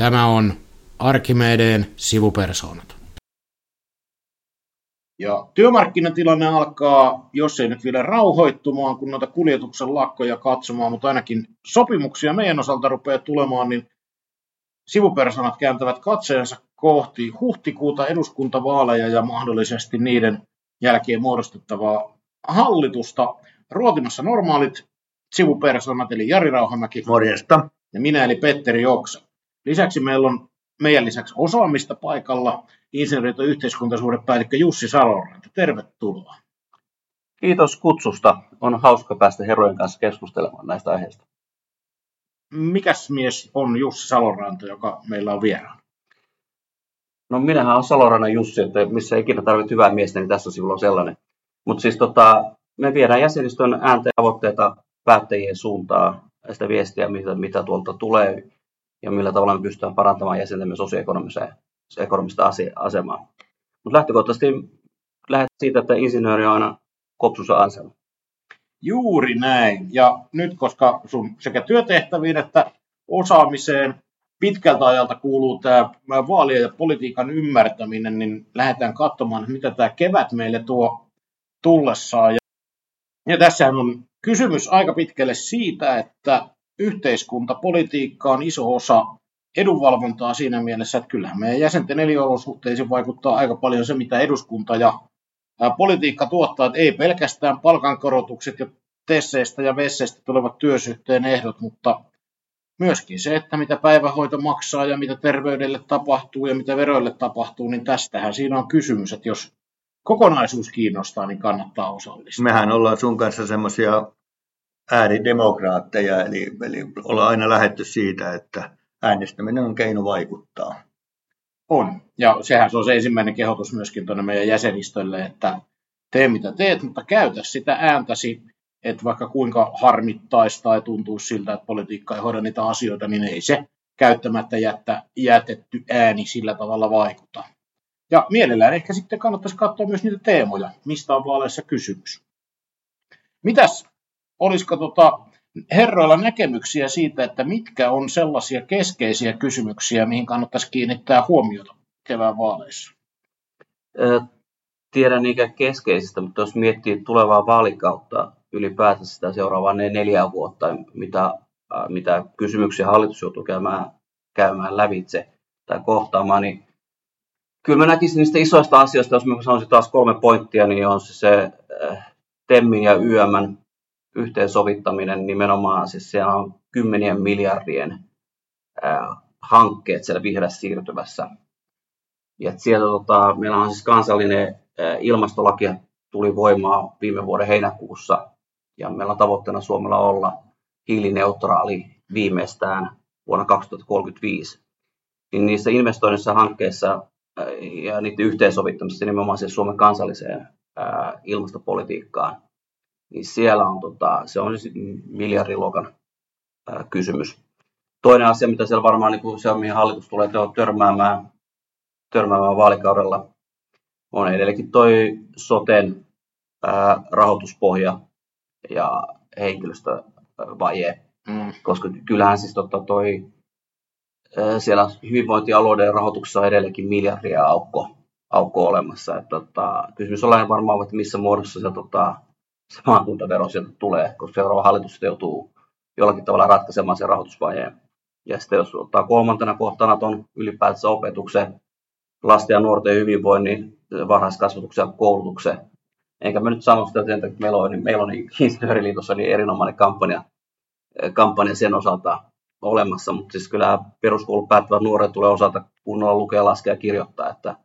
Tämä on Arkimedeen sivupersoonat. Ja työmarkkinatilanne alkaa, jos ei nyt vielä rauhoittumaan, kun noita kuljetuksen lakkoja katsomaan, mutta ainakin sopimuksia meidän osalta rupeaa tulemaan, niin sivupersonat kääntävät katseensa kohti huhtikuuta eduskuntavaaleja ja mahdollisesti niiden jälkeen muodostettavaa hallitusta. Ruotimassa normaalit sivupersonat, eli Jari Rauhamäki. Morjesta. Ja minä, eli Petteri Oksa. Lisäksi meillä on meidän lisäksi osaamista paikalla insinööri- ja yhteiskuntasuhdepäällikkö Jussi Saloranta. Tervetuloa. Kiitos kutsusta. On hauska päästä herrojen kanssa keskustelemaan näistä aiheista. Mikäs mies on Jussi Saloranta, joka meillä on vieraan? No minähän olen Salorannan Jussi, että missä ikinä tarvitset hyvää miestä, niin tässä sivulla on sellainen. Mutta siis tota, me viedään jäsenistön ääntä ja tavoitteita päättäjien suuntaan, sitä viestiä, mitä, mitä tuolta tulee ja millä tavalla me pystytään parantamaan jäsentemme sosioekonomista asemaa. Mutta lähtökohtaisesti lähdet siitä, että insinööri on aina kopsussa ansella. Juuri näin. Ja nyt, koska sun sekä työtehtäviin että osaamiseen pitkältä ajalta kuuluu tämä vaalien ja politiikan ymmärtäminen, niin lähdetään katsomaan, mitä tämä kevät meille tuo tullessaan. Ja tässähän on kysymys aika pitkälle siitä, että yhteiskuntapolitiikka on iso osa edunvalvontaa siinä mielessä, että kyllähän meidän jäsenten eliolosuhteisiin vaikuttaa aika paljon se, mitä eduskunta ja politiikka tuottaa, että ei pelkästään palkankorotukset ja tesseistä ja vesseistä tulevat työsuhteen ehdot, mutta myöskin se, että mitä päivähoito maksaa ja mitä terveydelle tapahtuu ja mitä veroille tapahtuu, niin tästähän siinä on kysymys, että jos kokonaisuus kiinnostaa, niin kannattaa osallistua. Mehän ollaan sun kanssa semmoisia ääridemokraatteja, eli, eli ollaan aina lähetty siitä, että äänestäminen on keino vaikuttaa. On, ja sehän se on se ensimmäinen kehotus myöskin tuonne meidän jäsenistölle, että tee mitä teet, mutta käytä sitä ääntäsi, että vaikka kuinka harmittaisi tai tuntuu siltä, että politiikka ei hoida niitä asioita, niin ei se käyttämättä jättä, jätetty ääni sillä tavalla vaikuta. Ja mielellään ehkä sitten kannattaisi katsoa myös niitä teemoja, mistä on vaaleissa kysymys. Mitäs olisiko tota, herroilla näkemyksiä siitä, että mitkä on sellaisia keskeisiä kysymyksiä, mihin kannattaisi kiinnittää huomiota kevään vaaleissa? Tiedän niitä keskeisistä, mutta jos miettii tulevaa vaalikautta ylipäätään sitä seuraavaa ne neljä vuotta, mitä, mitä kysymyksiä hallitus joutuu käymään, käymään lävitse tai kohtaamaan, niin kyllä mä näkisin niistä isoista asioista, jos mä sanoisin taas kolme pointtia, niin on se, se Temmin ja YMn yhteensovittaminen nimenomaan, siis siellä on kymmenien miljardien hankkeet siellä vihreässä siirtyvässä. Ja siellä tota, meillä on siis kansallinen ilmastolaki tuli voimaan viime vuoden heinäkuussa ja meillä on tavoitteena Suomella olla hiilineutraali viimeistään vuonna 2035. Niin niissä investoinnissa hankkeissa ja niiden yhteensovittamisessa nimenomaan siis Suomen kansalliseen ilmastopolitiikkaan niin siellä on, tota, se on miljardiluokan ää, kysymys. Toinen asia, mitä siellä varmaan niin se on, mihin hallitus tulee törmäämään, törmäämään vaalikaudella, on edelleenkin toi soten ää, rahoituspohja ja henkilöstövaje. Mm. Koska kyllähän siis tota, toi, ää, siellä hyvinvointialueiden rahoituksessa on edelleenkin miljardia aukko, aukko olemassa. Et, tota, kysymys on varmaan, että missä muodossa se tota, maakuntavero sieltä tulee, koska seuraava hallitus joutuu jollakin tavalla ratkaisemaan sen rahoitusvajeen. Ja sitten jos ottaa kolmantena kohtana tuon ylipäätänsä opetuksen, lasten ja nuorten hyvinvoinnin, varhaiskasvatuksen ja koulutuksen. Enkä mä nyt sano sitä, että meillä on, niin meillä on Insinööriliitossa niin erinomainen kampanja, kampanja sen osalta olemassa, mutta siis kyllä peruskoulun päättävät nuoret tulee osata kunnolla lukea, laskea ja kirjoittaa, että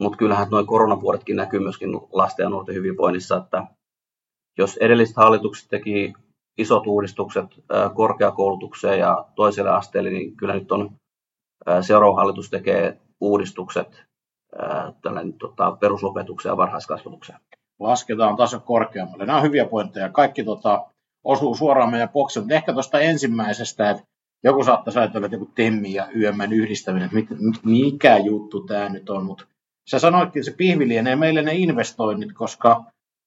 mutta kyllähän noin koronavuodetkin näkyy myöskin lasten ja nuorten hyvinvoinnissa, että jos edelliset hallitukset teki isot uudistukset korkeakoulutukseen ja toiselle asteelle, niin kyllä nyt on seuraava hallitus tekee uudistukset tällainen, tota, perusopetukseen ja varhaiskasvatukseen. Lasketaan taso korkeammalle. Nämä on hyviä pointteja. Kaikki tota, osuu suoraan meidän boksiin, mutta ehkä tuosta ensimmäisestä, että joku saattaisi ajatella, että joku Temmi ja YMn yhdistäminen, että mikä juttu tämä nyt on, mutta sä sanoitkin, että se pihvi lienee meille ne investoinnit, koska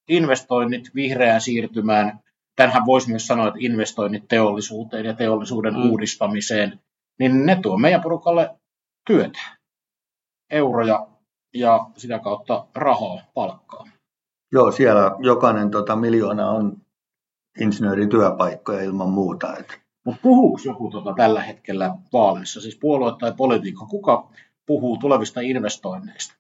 investoinnit vihreään siirtymään, tämähän voisi myös sanoa, että investoinnit teollisuuteen ja teollisuuden mm. uudistamiseen niin ne tuo meidän porukalle työtä, euroja ja sitä kautta rahaa, palkkaa. Joo, siellä jokainen tota, miljoona on insinöörityöpaikkoja ilman muuta. Että. Mutta puhuuko joku tota tällä hetkellä vaaleissa, siis puolue tai politiikka, kuka puhuu tulevista investoinneista?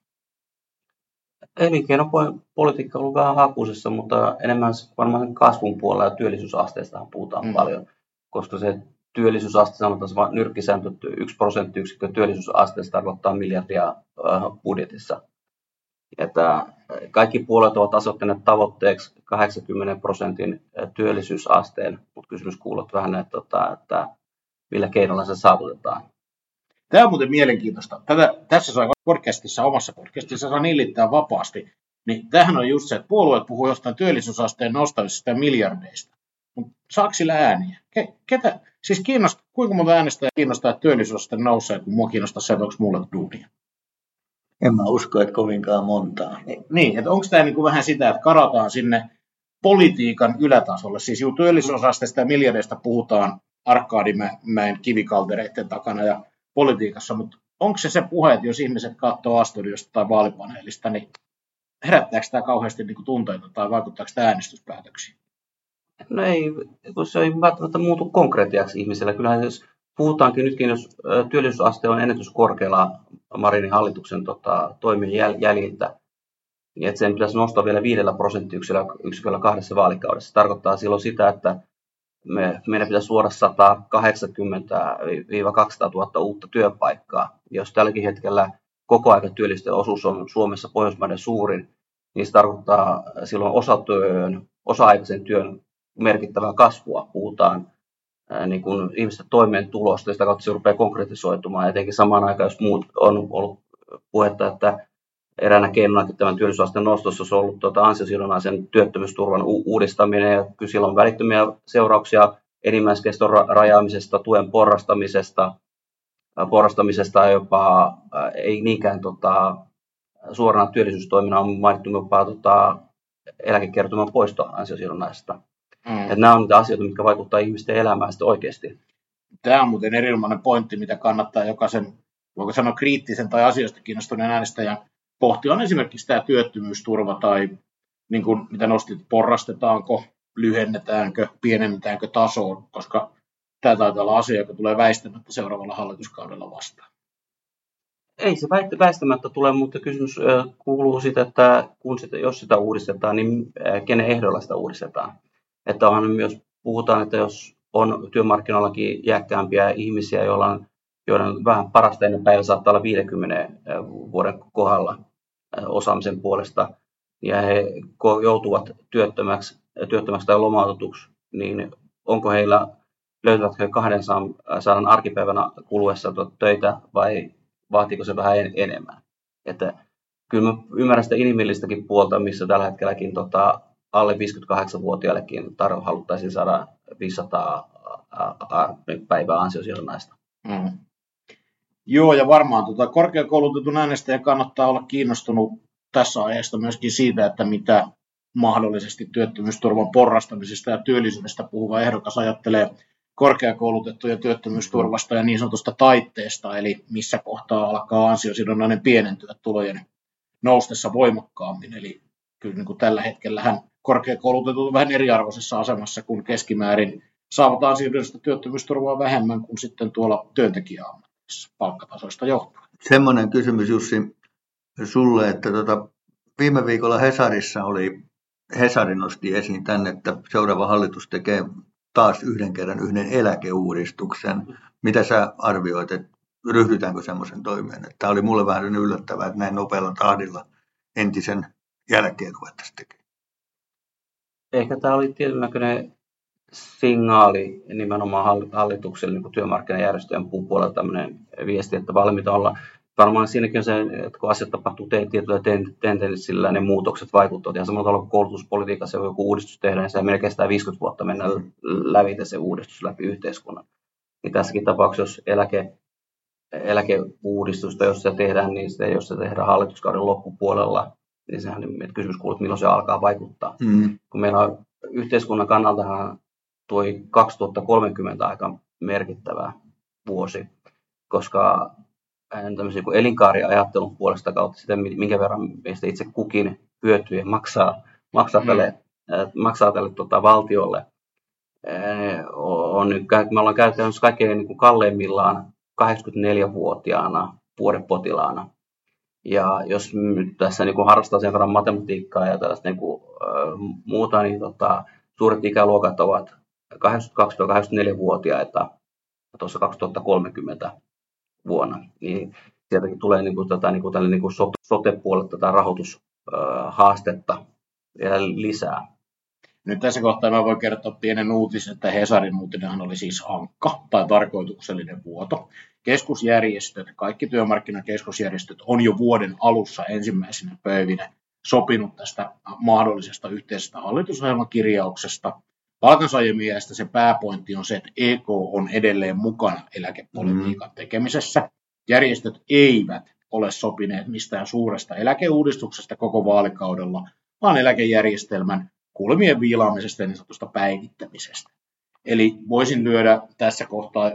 Elinkeinopolitiikka on ollut vähän hakusessa, mutta enemmän varmaan kasvun puolella ja työllisyysasteesta puhutaan mm. paljon, koska se työllisyysaste, sanotaan vain nyrkkisääntö, yksi prosenttiyksikkö työllisyysasteesta tarkoittaa miljardia budjetissa. Että kaikki puolet ovat asettaneet tavoitteeksi 80 prosentin työllisyysasteen, mutta kysymys kuuluu vähän, että, että, että millä keinoilla se saavutetaan. Tämä on muuten mielenkiintoista. Tätä, tässä saa podcastissa, omassa podcastissa saa nillittää vapaasti. Niin tämähän on just se, että puolueet puhuu jostain työllisyysasteen nostamisesta ja miljardeista. Mutta saako sillä ääniä? Ketä, siis kiinnostaa, kuinka monta äänestäjää kiinnostaa, että työllisyysaste nousee, kun mua kiinnostaa se, että onko mulle duunia? En mä usko, että kovinkaan montaa. Niin, että onko tämä niinku vähän sitä, että karataan sinne politiikan ylätasolle. Siis juu, työllisyysasteesta ja miljardeista puhutaan Arkadimäen kivikaltereiden takana ja politiikassa, mutta onko se se puhe, että jos ihmiset katsoo Astudiosta tai vaalipaneelista, niin herättääkö tämä kauheasti niin tunteita tai vaikuttaako tämä äänestyspäätöksiin? No ei, kun se ei välttämättä muutu konkretiaksi ihmisellä. Kyllähän jos puhutaankin nytkin, jos työllisyysaste on ennätyskorkealla Marinin hallituksen tota, toimien jäljiltä, niin että sen pitäisi nostaa vielä viidellä prosenttiyksiköllä kahdessa vaalikaudessa. Se tarkoittaa silloin sitä, että me, meidän pitäisi luoda 180-200 000 uutta työpaikkaa. Jos tälläkin hetkellä koko ajan työllisten osuus on Suomessa Pohjoismaiden suurin, niin se tarkoittaa silloin osatyön, osa-aikaisen työn merkittävää kasvua. Puhutaan niin kuin ihmisten toimeentulosta ja sitä kautta se rupeaa konkretisoitumaan. Etenkin samaan aikaan, jos muut on ollut puhetta, että eräänä keinona tämän työllisyysasteen nostossa on ollut tuota ansiosidonnaisen työttömyysturvan u- uudistaminen ja kyllä sillä on välittömiä seurauksia enimmäiskeston ra- rajaamisesta, tuen porrastamisesta, porrastamisesta jopa ei niinkään tota, suorana työllisyystoimina on mainittu jopa tota, eläkekertoman poisto ansiosidonnaisesta. Mm. Että nämä on niitä asioita, mitkä vaikuttavat ihmisten elämään sitten oikeasti. Tämä on muuten erinomainen pointti, mitä kannattaa jokaisen, voiko sanoa kriittisen tai asioista kiinnostuneen äänestäjän pohtia. On esimerkiksi tämä työttömyysturva tai niin kuin, mitä nostit, porrastetaanko, lyhennetäänkö, pienennetäänkö tasoon, koska tämä taitaa olla asia, joka tulee väistämättä seuraavalla hallituskaudella vastaan. Ei se väistämättä tule, mutta kysymys kuuluu siitä, että kun sitä, jos sitä uudistetaan, niin kenen ehdolla sitä uudistetaan. Että onhan myös puhutaan, että jos on työmarkkinoillakin jääkkäämpiä ihmisiä, joilla on, joiden vähän parasta ennen päivä saattaa olla 50 vuoden kohdalla osaamisen puolesta, ja he joutuvat työttömäksi, työttömäksi tai lomautetuksi, niin onko heillä, löytävätkö he 200 arkipäivänä kuluessa töitä vai vaatiiko se vähän enemmän? Että kyllä mä ymmärrän sitä inhimillistäkin puolta, missä tällä hetkelläkin tota, alle 58-vuotiaillekin tar- haluttaisiin saada 500 päivää ansiosidonnaista. Mm. Joo, ja varmaan tuota, korkeakoulutetun äänestäjän kannattaa olla kiinnostunut tässä aiheesta myöskin siitä, että mitä mahdollisesti työttömyysturvan porrastamisesta ja työllisyydestä puhuva ehdokas ajattelee korkeakoulutettujen työttömyysturvasta ja niin sanotusta taitteesta, eli missä kohtaa alkaa ansiosidonnainen pienentyä tulojen noustessa voimakkaammin. Eli kyllä niin kuin tällä hetkellä hän korkeakoulutetut on vähän eriarvoisessa asemassa, kun keskimäärin saavat ansiosidonnaista työttömyysturvaa vähemmän kuin sitten tuolla työntekijäammatissa palkkatasoista johtuen. Semmoinen kysymys Jussi sulle, että tuota, viime viikolla Hesarissa oli, Hesari nosti esiin tänne, että seuraava hallitus tekee taas yhden kerran yhden eläkeuudistuksen. Mitä sä arvioit, että ryhdytäänkö semmoisen toimeen? Tämä oli mulle vähän yllättävää, että näin nopealla tahdilla entisen jälkeen ruvettaisiin tekemään. Ehkä tämä oli tietynlainen signaali nimenomaan hallitukselle niin työmarkkinajärjestöjen puolella tämmöinen viesti, että valmiita olla. Varmaan siinäkin on se, että kun asiat tapahtuu tietyllä tendenssillä, ne muutokset vaikuttavat. Ja samalla tavalla kuin koulutuspolitiikassa joku uudistus tehdään, niin se meillä kestää 50 vuotta mennä läpi se uudistus läpi yhteiskunnan. Niin tässäkin tapauksessa, jos eläke, eläkeuudistusta, jos se tehdään, niin se, jos se tehdään hallituskauden loppupuolella, niin sehän että kysymys kuuluu, että milloin se alkaa vaikuttaa. Mm. Kun meillä on yhteiskunnan kannaltahan tuo 2030 aika merkittävä vuosi. koska tämmöisen kuin elinkaariajattelun puolesta kautta sitä, minkä verran meistä itse kukin hyötyy ja maksaa, maksaa mm. tälle, maksaa tälle tota, valtiolle. On me ollaan käytännössä kaikkein niin kuin kalleimmillaan 84-vuotiaana vuodepotilaana. Ja jos nyt tässä niin kuin harrastaa sen verran matematiikkaa ja tällaista niin kuin, äh, muuta, niin tota, suuret ikäluokat ovat 82-84-vuotiaita tuossa 2030 vuonna. Niin sieltäkin tulee niin kuin, tätä, niin kuin, tälle, niin kuin sote-puolelle tätä rahoitushaastetta vielä lisää. Nyt tässä kohtaa mä voin kertoa pienen uutisen, että Hesarin uutinenhan oli siis ankka tai tarkoituksellinen vuoto. Keskusjärjestöt, kaikki työmarkkinakeskusjärjestöt on jo vuoden alussa ensimmäisenä pöyvinä sopinut tästä mahdollisesta yhteisestä hallitusohjelmakirjauksesta. Palkansaajien mielestä se pääpointti on se, että EK on edelleen mukana eläkepolitiikan tekemisessä. Järjestöt eivät ole sopineet mistään suuresta eläkeuudistuksesta koko vaalikaudella, vaan eläkejärjestelmän kulmien viilaamisesta ja niin sanotusta päivittämisestä. Eli voisin lyödä tässä kohtaa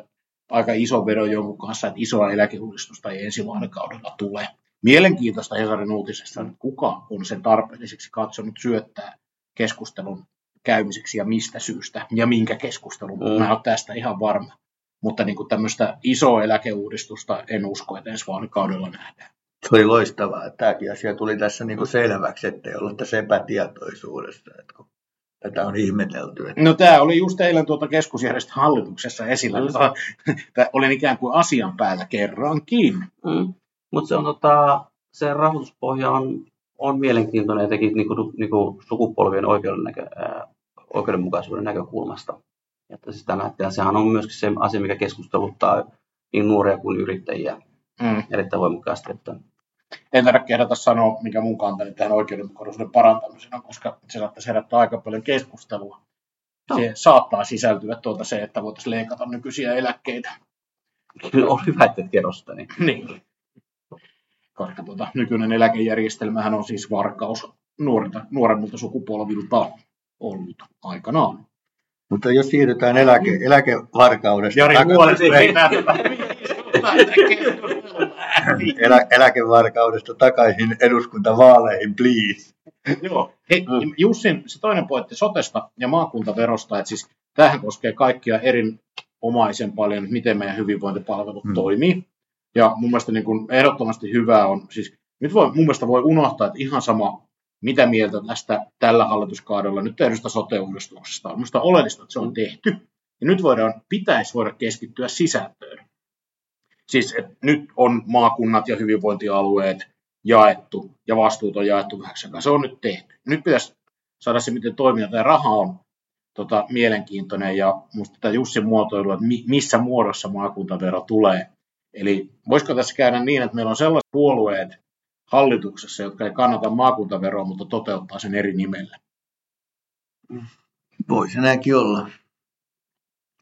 aika iso vedon jonkun kanssa, että isoa eläkeuudistusta ei ensi vaalikaudella tule. Mielenkiintoista Hesarin uutisessa, että kuka on sen tarpeelliseksi katsonut syöttää keskustelun käymiseksi ja mistä syystä ja minkä keskustelun. Mm. Mä en ole tästä ihan varma. Mutta niin kuin tämmöistä isoa eläkeuudistusta en usko, että ensi vaalikaudella nähdään. Se oli loistavaa, että tämäkin asia tuli tässä niin kuin selväksi, ettei ollut tässä epätietoisuudesta, että kun tätä on ihmetelty. Että... No tämä oli just eilen tuota keskusjärjestön hallituksessa esillä. Mm. Tämä oli ikään kuin asian päällä kerrankin. Mm. Mutta se, on, tota, se rahoituspohja on, on mielenkiintoinen etenkin niin kuin, niin kuin sukupolvien oikeuden näkö, ää, oikeudenmukaisuuden näkökulmasta. Että siis tällä hetkellä sehän on myöskin se asia, mikä keskusteluttaa niin nuoria kuin yrittäjiä mm. erittäin voimakkaasti. Että en tarvitse kehdata sanoa, mikä mun kantani tähän oikeudenmukaisuuden parantamisena, koska se saattaisi herättää aika paljon keskustelua. No. Se saattaa sisältyä tuolta se, että voitaisiin leikata nykyisiä eläkkeitä. Kyllä on hyvä, että et kerro sitä. Niin. niin. Koska tuota, nykyinen eläkejärjestelmähän on siis varkaus nuorilta, nuoremmilta sukupolvilta ollut aikanaan. Mutta jos siirrytään eläke, eläkevarkaudesta... Jari Elä, eläkevarkaudesta takaisin eduskuntavaaleihin, please. Joo. Hei, mm. Jussin se toinen pointti sotesta ja maakuntaverosta, että siis tämähän koskee kaikkia erinomaisen paljon, miten meidän hyvinvointipalvelut mm. toimii. Ja mun mielestä niin kuin ehdottomasti hyvää on, siis nyt voi, mun mielestä voi unohtaa, että ihan sama, mitä mieltä tästä tällä hallituskaudella nyt tehdystä sote-uudistuksesta on. Minusta oleellista, että se on tehty. Ja nyt voidaan, pitäisi voida keskittyä sisältöön. Siis että nyt on maakunnat ja hyvinvointialueet jaettu ja vastuut on jaettu vähäksi Se on nyt tehty. Nyt pitäisi saada se, miten toimia. Tämä raha on tota, mielenkiintoinen ja minusta tämä Jussin muotoilu, että mi, missä muodossa maakuntavero tulee. Eli voisiko tässä käydä niin, että meillä on sellaiset puolueet hallituksessa, jotka ei kannata maakuntaveroa, mutta toteuttaa sen eri nimellä? Voisi näinkin olla.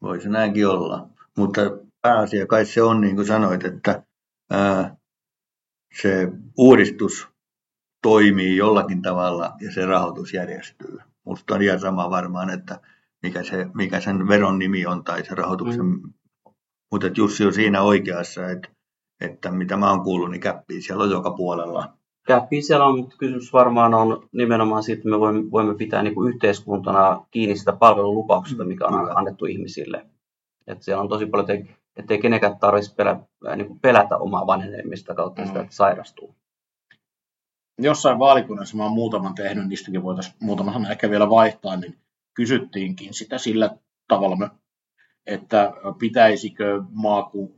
Voisi näinkin olla. Mutta pääasia kai se on, niin kuin sanoit, että ää, se uudistus toimii jollakin tavalla ja se rahoitus järjestyy. Musta on ihan sama varmaan, että mikä, se, mikä sen veron nimi on tai se rahoituksen. Mm. Mutta Jussi on siinä oikeassa, että, että mitä mä oon kuullut, niin käppii siellä on joka puolella. Käppii siellä on, mutta kysymys varmaan on nimenomaan siitä, että me voimme, voimme pitää niin kuin yhteiskuntana kiinni sitä palvelulupauksesta, mikä on annettu ihmisille. Että siellä on tosi paljon ettei kenenkään tarvitsisi pelä, niin kuin pelätä omaa vanhenemista kautta mm. sitä, että sairastuu. Jossain vaalikunnassa mä oon muutaman tehnyt, niistäkin voitaisiin muutama sana ehkä vielä vaihtaa, niin kysyttiinkin sitä sillä tavalla, että pitäisikö maaku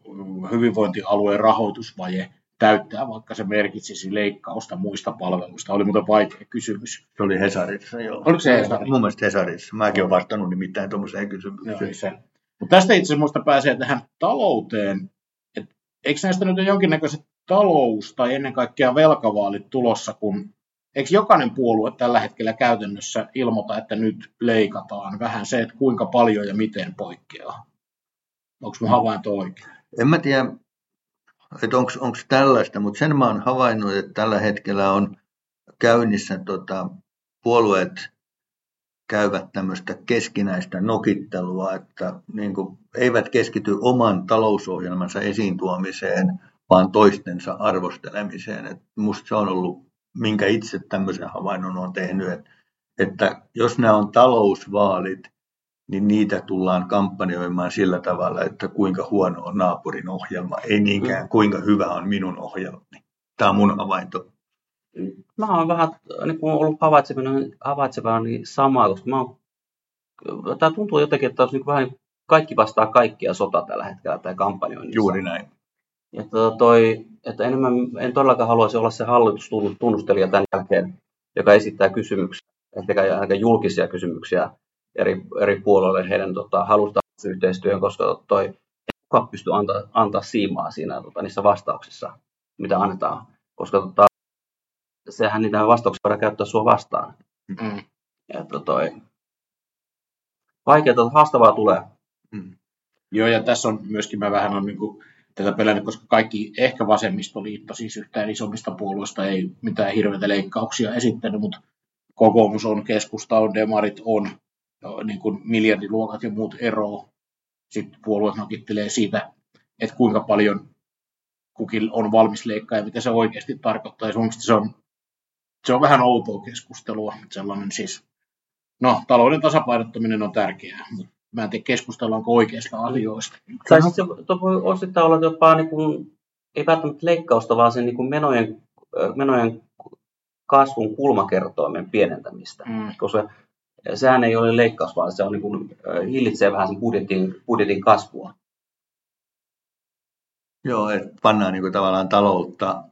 hyvinvointialueen rahoitusvaje täyttää, vaikka se merkitsisi leikkausta muista palveluista. Oli muuten vaikea kysymys. Se oli Hesarissa, joo. Oliko se Hesarissa? Mun mielestä Hesarissa. Mäkin olen vastannut nimittäin tuommoiseen kysymykseen. Se. Mutta tästä itse asiassa pääsee tähän talouteen. Et eikö näistä nyt ole jonkinnäköiset talous tai ennen kaikkea velkavaalit tulossa, kun eikö jokainen puolue tällä hetkellä käytännössä ilmoita, että nyt leikataan vähän se, että kuinka paljon ja miten poikkeaa? Onko mun havainto oikein? En mä tiedä, että onko tällaista, mutta sen mä oon havainnut, että tällä hetkellä on käynnissä tota, puolueet käyvät tämmöistä keskinäistä nokittelua, että niin kuin, eivät keskity oman talousohjelmansa esiin tuomiseen, vaan toistensa arvostelemiseen. Et musta se on ollut, minkä itse tämmöisen havainnon on tehnyt, että, että jos nämä on talousvaalit, niin niitä tullaan kampanjoimaan sillä tavalla, että kuinka huono on naapurin ohjelma, ei niinkään mm. kuinka hyvä on minun ohjelmani. Tämä on mun havainto. Mä oon vähän niin kuin ollut havaitsevana, niin samaa, koska mä oon, tämä tuntuu jotenkin, että olisi niin vähän kaikki vastaa kaikkia sota tällä hetkellä tai kampanjoinnissa. Juuri näin. Että, tota toi, että enemmän, en todellakaan haluaisi olla se hallitustunnustelija tämän jälkeen, joka esittää kysymyksiä, ehkä aika julkisia kysymyksiä eri, eri puolille heidän tota, halusta yhteistyöhön, koska toi, ei kukaan pysty antaa, antaa siimaa siinä tota, niissä vastauksissa, mitä annetaan. Koska tota, sehän niitä vastauksia voidaan käyttää sua vastaan. Mm. Että toi, vaikeaa, haastavaa tulee. Mm. Joo, ja tässä on myöskin, mä vähän on niin kuin, tätä pelännyt, koska kaikki, ehkä vasemmistoliitto, siis yhtään isommista puolueista ei mitään hirveitä leikkauksia esittänyt, mutta kokoomus on, keskusta on, demarit on, niin kuin miljardiluokat ja muut eroa. Sitten puolueet nokittelee siitä, että kuinka paljon kukin on valmis leikkaa ja mitä se oikeasti tarkoittaa. Ja se on, se on vähän outoa keskustelua. Sellainen siis, no, talouden tasapainottaminen on tärkeää, mutta mä en tiedä keskustellaanko oikeista asioista. Tai sitten se voi osittain olla jopa niin kuin, ei välttämättä leikkausta, vaan sen niin kuin menojen, menojen kasvun kulmakertoimen pienentämistä. Mm. Koska sehän ei ole leikkaus, vaan se on niin kuin, hillitsee vähän sen budjetin, budjetin kasvua. Joo, että pannaan niin kuin tavallaan taloutta,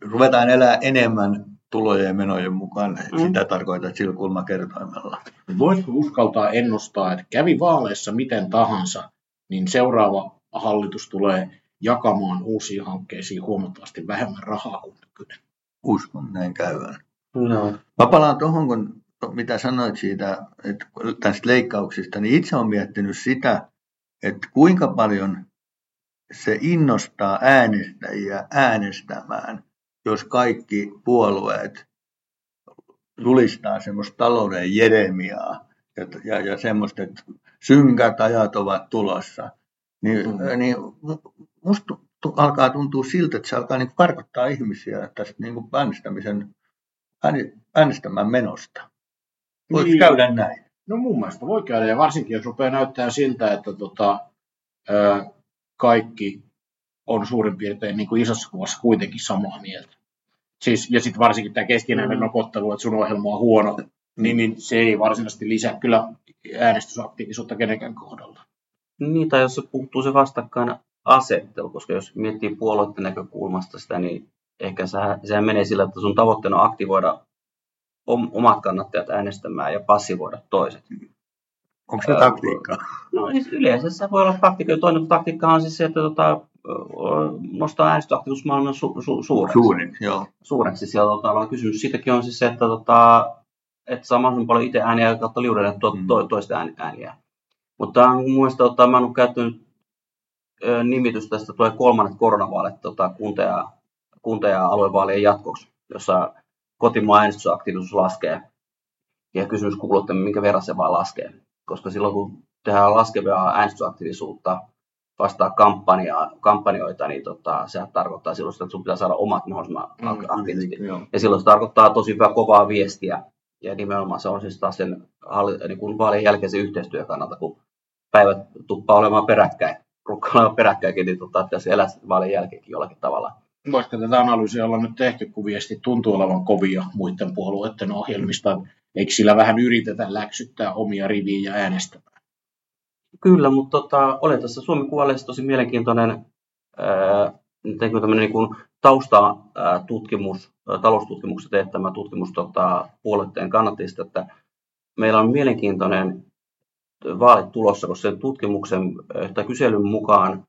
ruvetaan elää enemmän tulojen ja menojen mukaan. Mm. Sitä tarkoitat sillä kulmakertoimella. Voisiko uskaltaa ennustaa, että kävi vaaleissa miten tahansa, niin seuraava hallitus tulee jakamaan uusiin hankkeisiin huomattavasti vähemmän rahaa kuin nykyinen. Uskon näin käyvän. No. Mä palaan tuohon, kun mitä sanoit siitä, että tästä leikkauksista, niin itse olen miettinyt sitä, että kuinka paljon se innostaa äänestäjiä äänestämään, jos kaikki puolueet julistaa semmoista talouden jeremiaa ja, ja, ja semmoista, että synkät ajat ovat tulossa, niin, mm. niin musta alkaa tuntua siltä, että se alkaa niin karkottaa ihmisiä tästä niin äänestämisen, äänestämään menosta. Voiko niin. käydä näin? No mun mielestä voi käydä, ja varsinkin jos rupeaa näyttää siltä, että tota, ö, kaikki on suurin piirtein niin kuin isossa kuvassa kuitenkin samaa mieltä. Siis, ja sitten varsinkin tämä keskinäinen mm. nokottelu, että sun ohjelma on huono, niin, niin se ei varsinaisesti lisää kyllä äänestysaktiivisuutta kenenkään kohdalla. Niin, tai jos se puuttuu se vastakkain asettelu, koska jos miettii puolueiden näkökulmasta sitä, niin ehkä sehän menee sillä, että sun tavoitteena on aktivoida omat kannattajat äänestämään ja passivoida toiset. Onko se taktiikka? No siis yleensä se voi olla taktiikka. Toinen taktiikka on siis se, että tota, nostaa äänestysaktiivisuus maailman su, su, suureksi. Suurin, joo. Suureksi. Siellä tota, kysymys siitäkin on siis se, että, tota, että saa mahdollisimman paljon itse ääniä kautta liudelle to, mm. to, toista ääniä. Mutta mun mielestä tota, mä oon käyttänyt nimitys tästä tulee kolmannet koronavaalit tota, kunta- ja, kunta- ja aluevaalien jatkoksi, jossa kotimaan äänestysaktiivisuus laskee. Ja kysymys kuuluu, että minkä verran se vaan laskee. Koska silloin kun tehdään laskevaa äänestysaktiivisuutta vastaa kampanja, kampanjoita, niin tota, se tarkoittaa silloin, että sun pitää saada omat mahdollisimman mm, aktiivisesti. Mm, ja silloin se tarkoittaa tosi hyvää kovaa viestiä. Ja nimenomaan se on siis taas sen niin kuin vaalien jälkeisen yhteistyön kannalta, kun päivät tuppaa olemaan peräkkäin, rukkaa olemaan peräkkäinkin, niin tota, pitäisi elää vaalien jälkeenkin jollakin tavalla voisiko tätä analyysiä olla nyt tehty, kun viesti tuntuu olevan kovia muiden puolueiden ohjelmista. Eikö sillä vähän yritetä läksyttää omia riviä ja äänestämään? Kyllä, mutta tota, olen tässä Suomen kuvalehdessä tosi mielenkiintoinen ää, niin kuin taustatutkimus, taloustutkimuksessa teettämä tutkimus tota, puolueiden kannattajista, että meillä on mielenkiintoinen vaalit tulossa, koska sen tutkimuksen tai kyselyn mukaan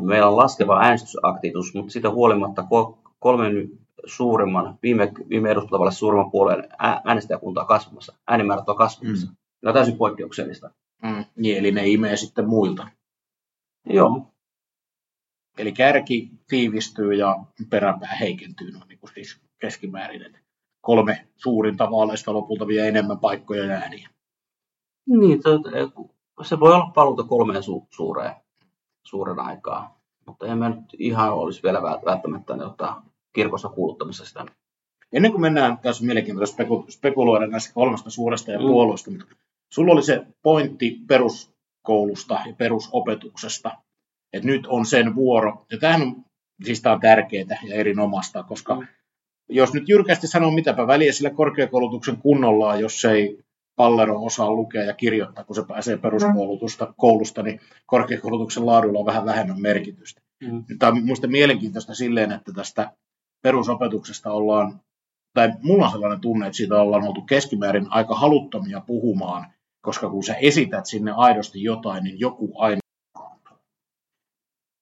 Meillä on laskeva äänestysaktiivisuus, mutta siitä huolimatta kolmen suurimman, viime, viime eduskuntavalle suurimman puolueen äänestäjäkunta on kasvamassa. Äänimäärät on kasvamassa. Mm. Ne on täysin poikkeuksellista. Mm. Niin, eli ne imee sitten muilta. Joo. Eli kärki tiivistyy ja peräpää heikentyy, no, niin kuin siis keskimäärin. kolme suurinta vaaleista lopulta vie enemmän paikkoja ja ääniä. Niin, se voi olla paluuta kolmeen su- suureen, suuren aikaa, mutta en mä nyt ihan olisi vielä välttämättä ottaa kirkossa kuuluttamisesta. Ennen kuin mennään, tässä on mielenkiintoista spekuloida näistä kolmesta suuresta ja mm. puolueesta, mutta sulla oli se pointti peruskoulusta ja perusopetuksesta, että nyt on sen vuoro. Ja tämähän on, siis tämä on tärkeää ja erinomasta, koska mm. jos nyt jyrkästi sanoo mitäpä väliä sillä korkeakoulutuksen kunnolla, jos ei Pallero osaa lukea ja kirjoittaa, kun se pääsee peruskoulutusta koulusta, niin korkeakoulutuksen laadulla on vähän vähemmän merkitystä. Mm. Tämä on minusta mielenkiintoista silleen, että tästä perusopetuksesta ollaan, tai mulla on sellainen tunne, että siitä ollaan oltu keskimäärin aika haluttomia puhumaan, koska kun sä esität sinne aidosti jotain, niin joku aina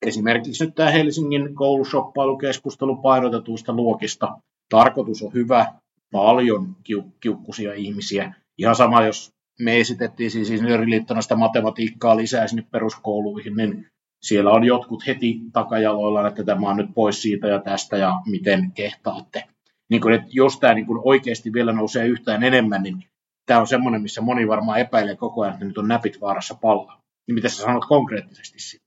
Esimerkiksi nyt tämä Helsingin koulusoppailukeskustelu painotetuista luokista. Tarkoitus on hyvä, paljon kiukkusia ihmisiä. Ihan sama, jos me esitettiin siis insinööriliittona sitä matematiikkaa lisää sinne peruskouluihin, niin siellä on jotkut heti takajaloilla, että tämä on nyt pois siitä ja tästä ja miten kehtaatte. Niin kun, että jos tämä niin kun oikeasti vielä nousee yhtään enemmän, niin tämä on semmoinen, missä moni varmaan epäilee koko ajan, että nyt on näpit vaarassa pallaa. Niin mitä sä sanot konkreettisesti siitä?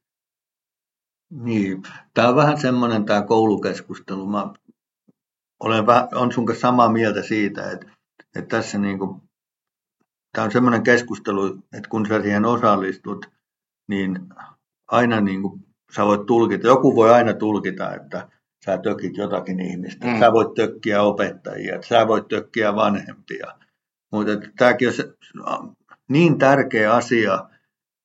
Niin, tämä on vähän semmoinen tämä koulukeskustelu. Mä olen vähän, on sun kanssa samaa mieltä siitä, että, että tässä niin kuin, tämä on semmoinen keskustelu, että kun sä siihen osallistut, niin aina niin kuin, sä voit tulkita, joku voi aina tulkita, että sä tökit jotakin ihmistä. Mm. Sä voit tökkiä opettajia, sä voit tökkiä vanhempia. Mutta tämäkin on niin tärkeä asia,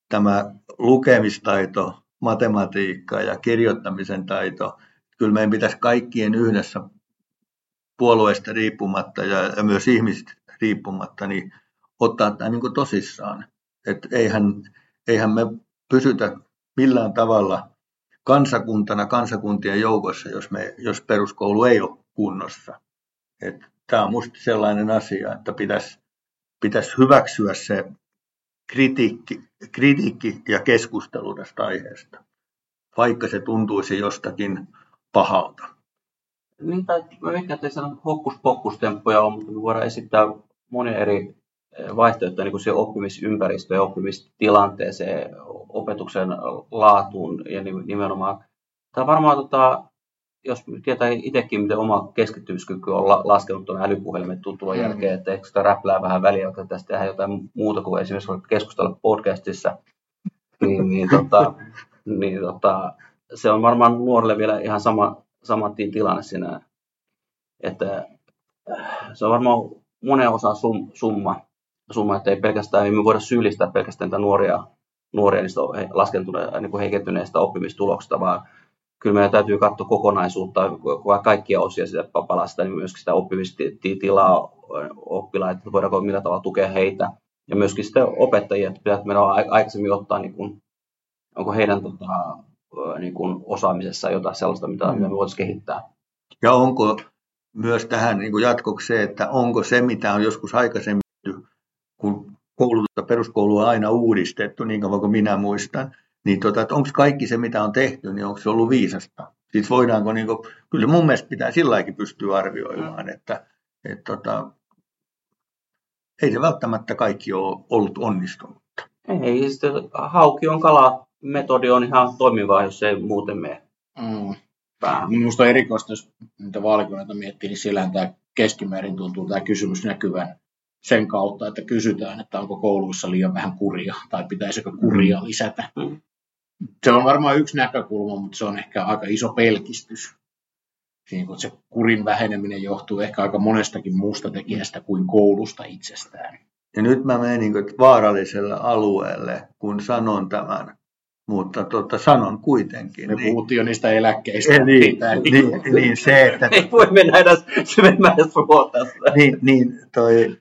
tämä lukemistaito, matematiikka ja kirjoittamisen taito. Kyllä meidän pitäisi kaikkien yhdessä puolueesta riippumatta ja, myös ihmisistä riippumatta niin ottaa tämä niin tosissaan. Et eihän, eihän me pysytä millään tavalla kansakuntana kansakuntien joukossa, jos, me, jos peruskoulu ei ole kunnossa. Tämä on minusta sellainen asia, että pitäisi, pitäisi hyväksyä se kritiikki, kritiikki ja keskustelu tästä aiheesta, vaikka se tuntuisi jostakin pahalta. Niin, tai mä veikkaan, että ei sano hokkuspokustemppuja ole, mutta me voidaan esittää monia eri eh, vaihtoehtoja niin siihen oppimisympäristöön ja oppimistilanteeseen, opetuksen laatuun ja nimenomaan. Tämä varmaan tota, jos tietää itsekin, miten oma keskittymiskyky on laskenut tuon älypuhelimen tutulon mm. jälkeen, että ehkä sitä räplää vähän väliä, että tästä tehdään jotain muuta kuin esimerkiksi keskustella podcastissa, niin, niin, tota, niin tota, se on varmaan nuorille vielä ihan sama, sama tilanne siinä, että äh, se on varmaan monen osa sum, summa, summa, että ei pelkästään, ei me voida syyllistää pelkästään niitä nuoria, nuoria niistä laskentuneista, niin heikentyneistä oppimistuloksista, vaan kyllä meidän täytyy katsoa kokonaisuutta, kaikkia osia sitä palasta, niin myöskin sitä oppimistilaa oppilaita, että voidaanko millä tavalla tukea heitä. Ja myöskin sitten opettajia, että pitää meidän aikaisemmin ottaa, niin kuin, onko heidän tota, niin kuin osaamisessa jotain sellaista, mitä, mm. me voitaisiin kehittää. Ja onko myös tähän niin jatkoksi se, että onko se, mitä on joskus aikaisemmin, kun koulutusta peruskoulua on aina uudistettu, niin kauan kuin minä muistan, niin tota, että onko kaikki se, mitä on tehty, niin onko se ollut viisasta? Siis voidaanko, niin kuin, kyllä mun mielestä pitää silläkin pystyä arvioimaan, että et, tota, ei se välttämättä kaikki ole ollut onnistunutta. Ei, sitten hauki on kala, metodi on ihan toimiva, jos ei muuten mene. Mm. Minusta on erikoista, jos niitä vaalikoneita miettii, niin siellähän tämä keskimäärin tuntuu tämä kysymys näkyvän sen kautta, että kysytään, että onko kouluissa liian vähän kuria tai pitäisikö kuria lisätä. Mm se on varmaan yksi näkökulma, mutta se on ehkä aika iso pelkistys. Niin kun se kurin väheneminen johtuu ehkä aika monestakin muusta tekijästä kuin koulusta itsestään. Ja nyt mä menen niin vaaralliselle alueelle, kun sanon tämän. Mutta tota, sanon kuitenkin. Me niin. puhuttiin jo niistä eläkkeistä. Niin, niin, niin, niin, se, että... Ei voi mennä edes syvemmälle Niin, niin toi,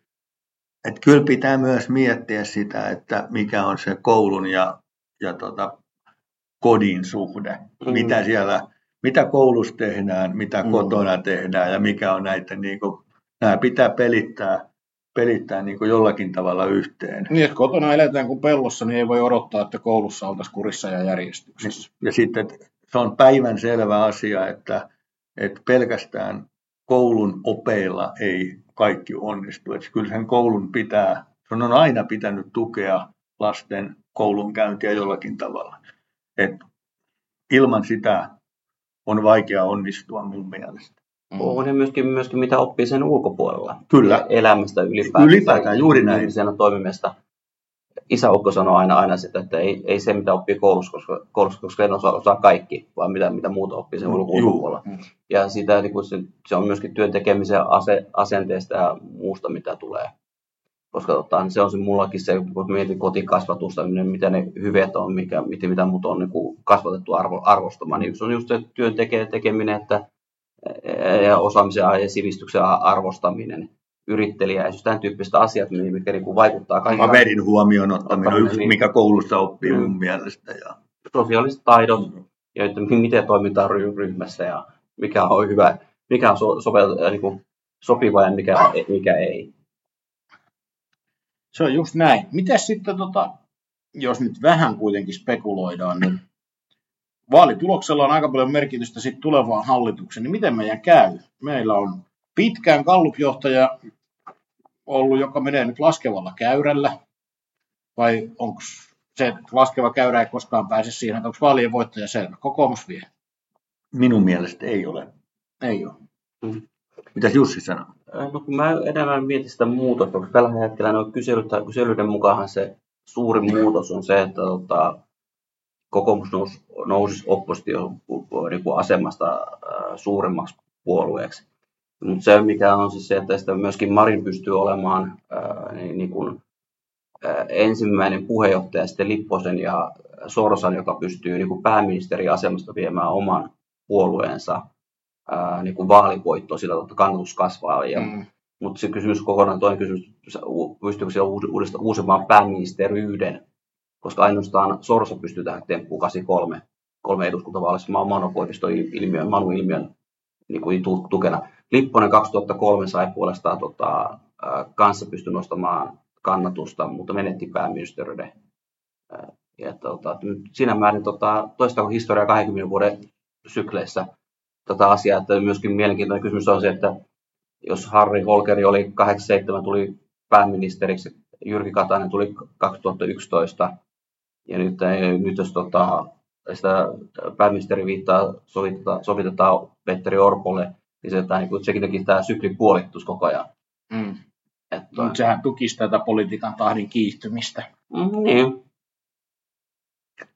että kyllä pitää myös miettiä sitä, että mikä on se koulun ja, ja tota, kodin suhde, mm. mitä siellä, mitä koulussa tehdään, mitä mm. kotona tehdään ja mikä on näitä, niin kuin, nämä pitää pelittää, pelittää niin kuin jollakin tavalla yhteen. Niin, että kotona eletään kuin pellossa, niin ei voi odottaa, että koulussa oltaisiin kurissa ja järjestyksessä. Ja sitten se on päivän selvä asia, että, että pelkästään koulun opeilla ei kaikki onnistu. Että kyllä sen koulun pitää, sen on aina pitänyt tukea lasten koulunkäyntiä jollakin tavalla. Et ilman sitä on vaikea onnistua mun mielestä. Mm. On ja myöskin, myöskin mitä oppii sen ulkopuolella. Kyllä. Elämästä ylipäätään. Ylipäätään, juuri näin. Ihmisenä toimimista. Isäukko sanoo aina, aina sitä, että ei, ei se mitä oppii koulussa, koska, koulussa, koska en osaa, osaa kaikki, vaan mitä, mitä muuta oppii sen ulkopuolella. Mm. Ja sitä, niin kuin se, se, on myöskin työn tekemisen ase, asenteesta ja muusta, mitä tulee. Koska tota, se on se mullakin se, kun mietin kotikasvatusta, mitä ne hyvet on, mikä, mitä, mitä mut on niin kuin kasvatettu arvo, arvostamaan, niin se on just se työn tekeminen, että ja osaamisen ja sivistyksen arvostaminen, yrittelijäisyys, tämän tyyppiset asiat, mitkä niin kuin vaikuttaa kaikille. Kaverin huomioon ottaminen, ottaminen niin, mikä koulussa oppii mm. mun mielestä. Ja... Sosiaaliset taidot, ja että miten toimitaan ryhmässä ja mikä on hyvä, mikä on so, sope, niin kuin sopiva ja mikä, mikä ei. Se on just näin. Miten sitten, tota, jos nyt vähän kuitenkin spekuloidaan, niin vaalituloksella on aika paljon merkitystä sitten tulevaan hallitukseen, niin miten meidän käy? Meillä on pitkään Gallup-johtaja ollut, joka menee nyt laskevalla käyrällä, vai onko se, laskeva käyrä ei koskaan pääse siihen, että onko vaalien voittaja selvä? Kokoomus vie. Minun mielestä ei ole. Ei ole. Mm. Mitä Jussi sanoo? No kun mä enemmän mietin sitä muutosta, koska tällä hetkellä kyselyt, kyselyiden mukaan se suuri muutos on se, että tota, kokoomus nousi, nousisi opposition niin kuin asemasta suuremmaksi puolueeksi. Mutta se, mikä on siis se, että myöskin Marin pystyy olemaan niin, niin kuin, ensimmäinen puheenjohtaja sitten Lipposen ja Sorsan, joka pystyy niin kuin pääministeriasemasta viemään oman puolueensa niin kuin vaalivoittoon, sillä että kannatus kasvaa. Ja, mm. Mutta se kysymys kokonaan, toinen kysymys, pystyykö se uusimaan pääministeriyden koska ainoastaan Sorsa pystyy tähän temppuun 83 kolme eduskuntavaalissa Mano Koivisto ilmiön, Manu ilmiön niin kuin tukena. Lipponen 2003 sai puolestaan tota, kanssa pysty nostamaan kannatusta, mutta menetti pääministeriyden. Ja, tota, siinä määrin tota, toistako historia 20 vuoden sykleissä tätä asiaa, että myöskin mielenkiintoinen kysymys on se, että jos Harri Holkeri oli 87, tuli pääministeriksi, Jyrki Katainen tuli 2011, ja nyt, nyt jos tota, sitä pääministeri viittaa sovitetaan, sovitetaan Petteri Orpolle, niin se, että niin sekin teki tämä sykli puolittus koko ajan. Mm. Että, Mutta sehän tukisi tätä politiikan tahdin kiihtymistä. Mm, niin.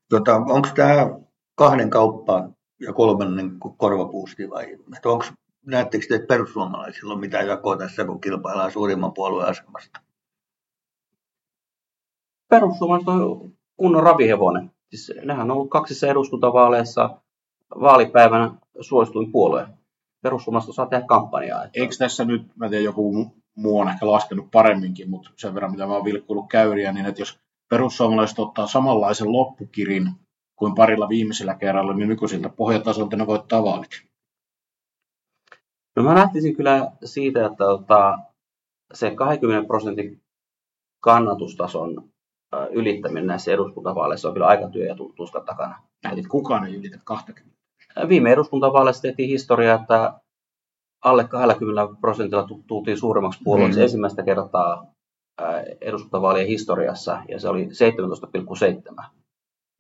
Tota, onko tämä kahden kauppa ja kolmannen korvapuusti vai onko, näettekö te, että perussuomalaisilla on mitään jakoa tässä, kun kilpaillaan suurimman puolueen asemasta? Perussuomalaiset on kunnon ravihevonen. Siis nehän on ollut kaksissa eduskuntavaaleissa vaalipäivänä suosituin puolue. Perussuomalaiset saa tehdä kampanjaa. Että... Eikö tässä nyt, mä tiedän, joku muu on ehkä laskenut paremminkin, mutta sen verran mitä mä oon vilkkuillut käyriä, niin että jos perussuomalaiset ottaa samanlaisen loppukirin kuin parilla viimeisellä kerralla, niin nykyisiltä pohjatasolta ne voittaa vaalit. No mä lähtisin kyllä siitä, että tota, se 20 prosentin kannatustason ylittäminen näissä eduskuntavaaleissa on kyllä aika työ ja tuska takana. Eli kukaan ei ylitä 20. Viime eduskuntavaaleissa tehtiin historia, että alle 20 prosentilla tultiin suuremmaksi puolueeksi mm. ensimmäistä kertaa eduskuntavaalien historiassa, ja se oli 17,7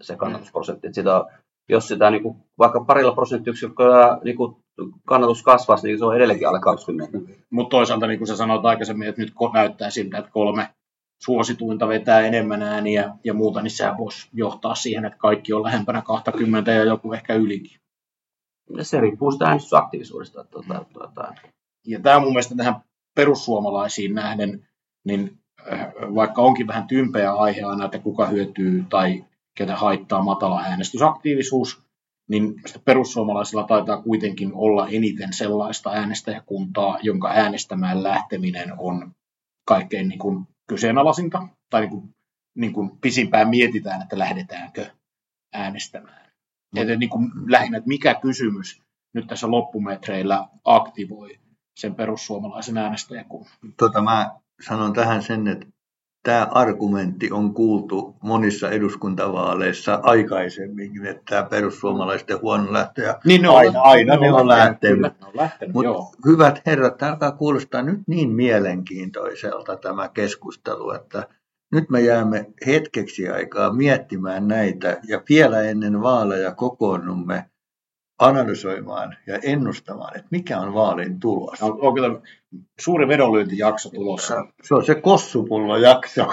se kannatusprosentti. Sitä, jos sitä niin kuin, vaikka parilla prosenttiyksiköllä niin kuin, kannatus kasvaisi, niin se on edelleenkin alle 20. Mutta toisaalta, niin kuin sä sanoit aikaisemmin, että nyt näyttää siltä, että kolme suosituinta vetää enemmän ääniä ja muuta, niin sehän voisi johtaa siihen, että kaikki on lähempänä 20 ja joku ehkä ylikin. Se riippuu sitä äänestysaktiivisuudesta. Tuota, tuota. Ja tämä mun mielestä tähän perussuomalaisiin nähden, niin äh, vaikka onkin vähän tympeä aihe aina, että kuka hyötyy tai ketä haittaa matala äänestysaktiivisuus, niin perussuomalaisilla taitaa kuitenkin olla eniten sellaista äänestäjäkuntaa, jonka äänestämään lähteminen on kaikkein niin kuin kyseenalaisinta, tai niin kuin, niin kuin pisimpään mietitään, että lähdetäänkö äänestämään. No. Että niin kuin lähinnä, että mikä kysymys nyt tässä loppumetreillä aktivoi sen perussuomalaisen äänestäjäkunnan. Tota, mä sanon tähän sen, että tämä argumentti on kuultu monissa eduskuntavaaleissa aikaisemminkin, että tämä perussuomalaisten huono lähtö. Ja Niin ne aina, aina ne on lähtenyt. Kyllä, ne on lähtenyt, Mutta joo. hyvät herrat, tämä alkaa kuulostaa nyt niin mielenkiintoiselta tämä keskustelu, että nyt me jäämme hetkeksi aikaa miettimään näitä ja vielä ennen vaaleja kokoonnumme analysoimaan ja ennustamaan, että mikä on vaalin tulos. On, on kyllä suuri vedonlyöntijakso tulossa. Se on se kossupullojakso.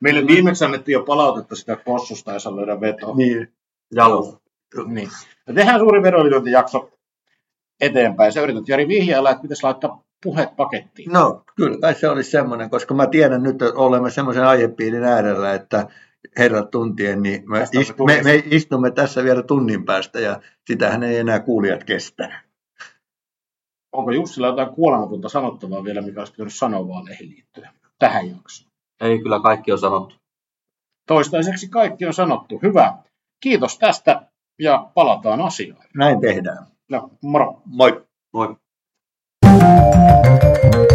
Meille viimeksi annettiin jo palautetta sitä kossusta, jos löydä vetoa. niin, Jalo. Niin. Ja tehdään suuri vedonlyöntijakso eteenpäin. Sä yrität Jari vihjailla, että pitäisi laittaa puheet pakettiin. no kyllä kai se olisi semmoinen, koska mä tiedän nyt, että olemme semmoisen aihepiirin äärellä, että herrat tuntien, niin me, ist, me, me istumme tässä vielä tunnin päästä ja sitähän ei enää kuulijat kestä. Onko Jussilla jotain kuolematonta sanottavaa vielä, mikä olisi pitänyt sanoa vaaleihin liittyen tähän jaksoon? Ei kyllä kaikki on sanottu. Toistaiseksi kaikki on sanottu. Hyvä. Kiitos tästä ja palataan asiaan. Näin tehdään. Ja moro. Moi. Moi. Thank you.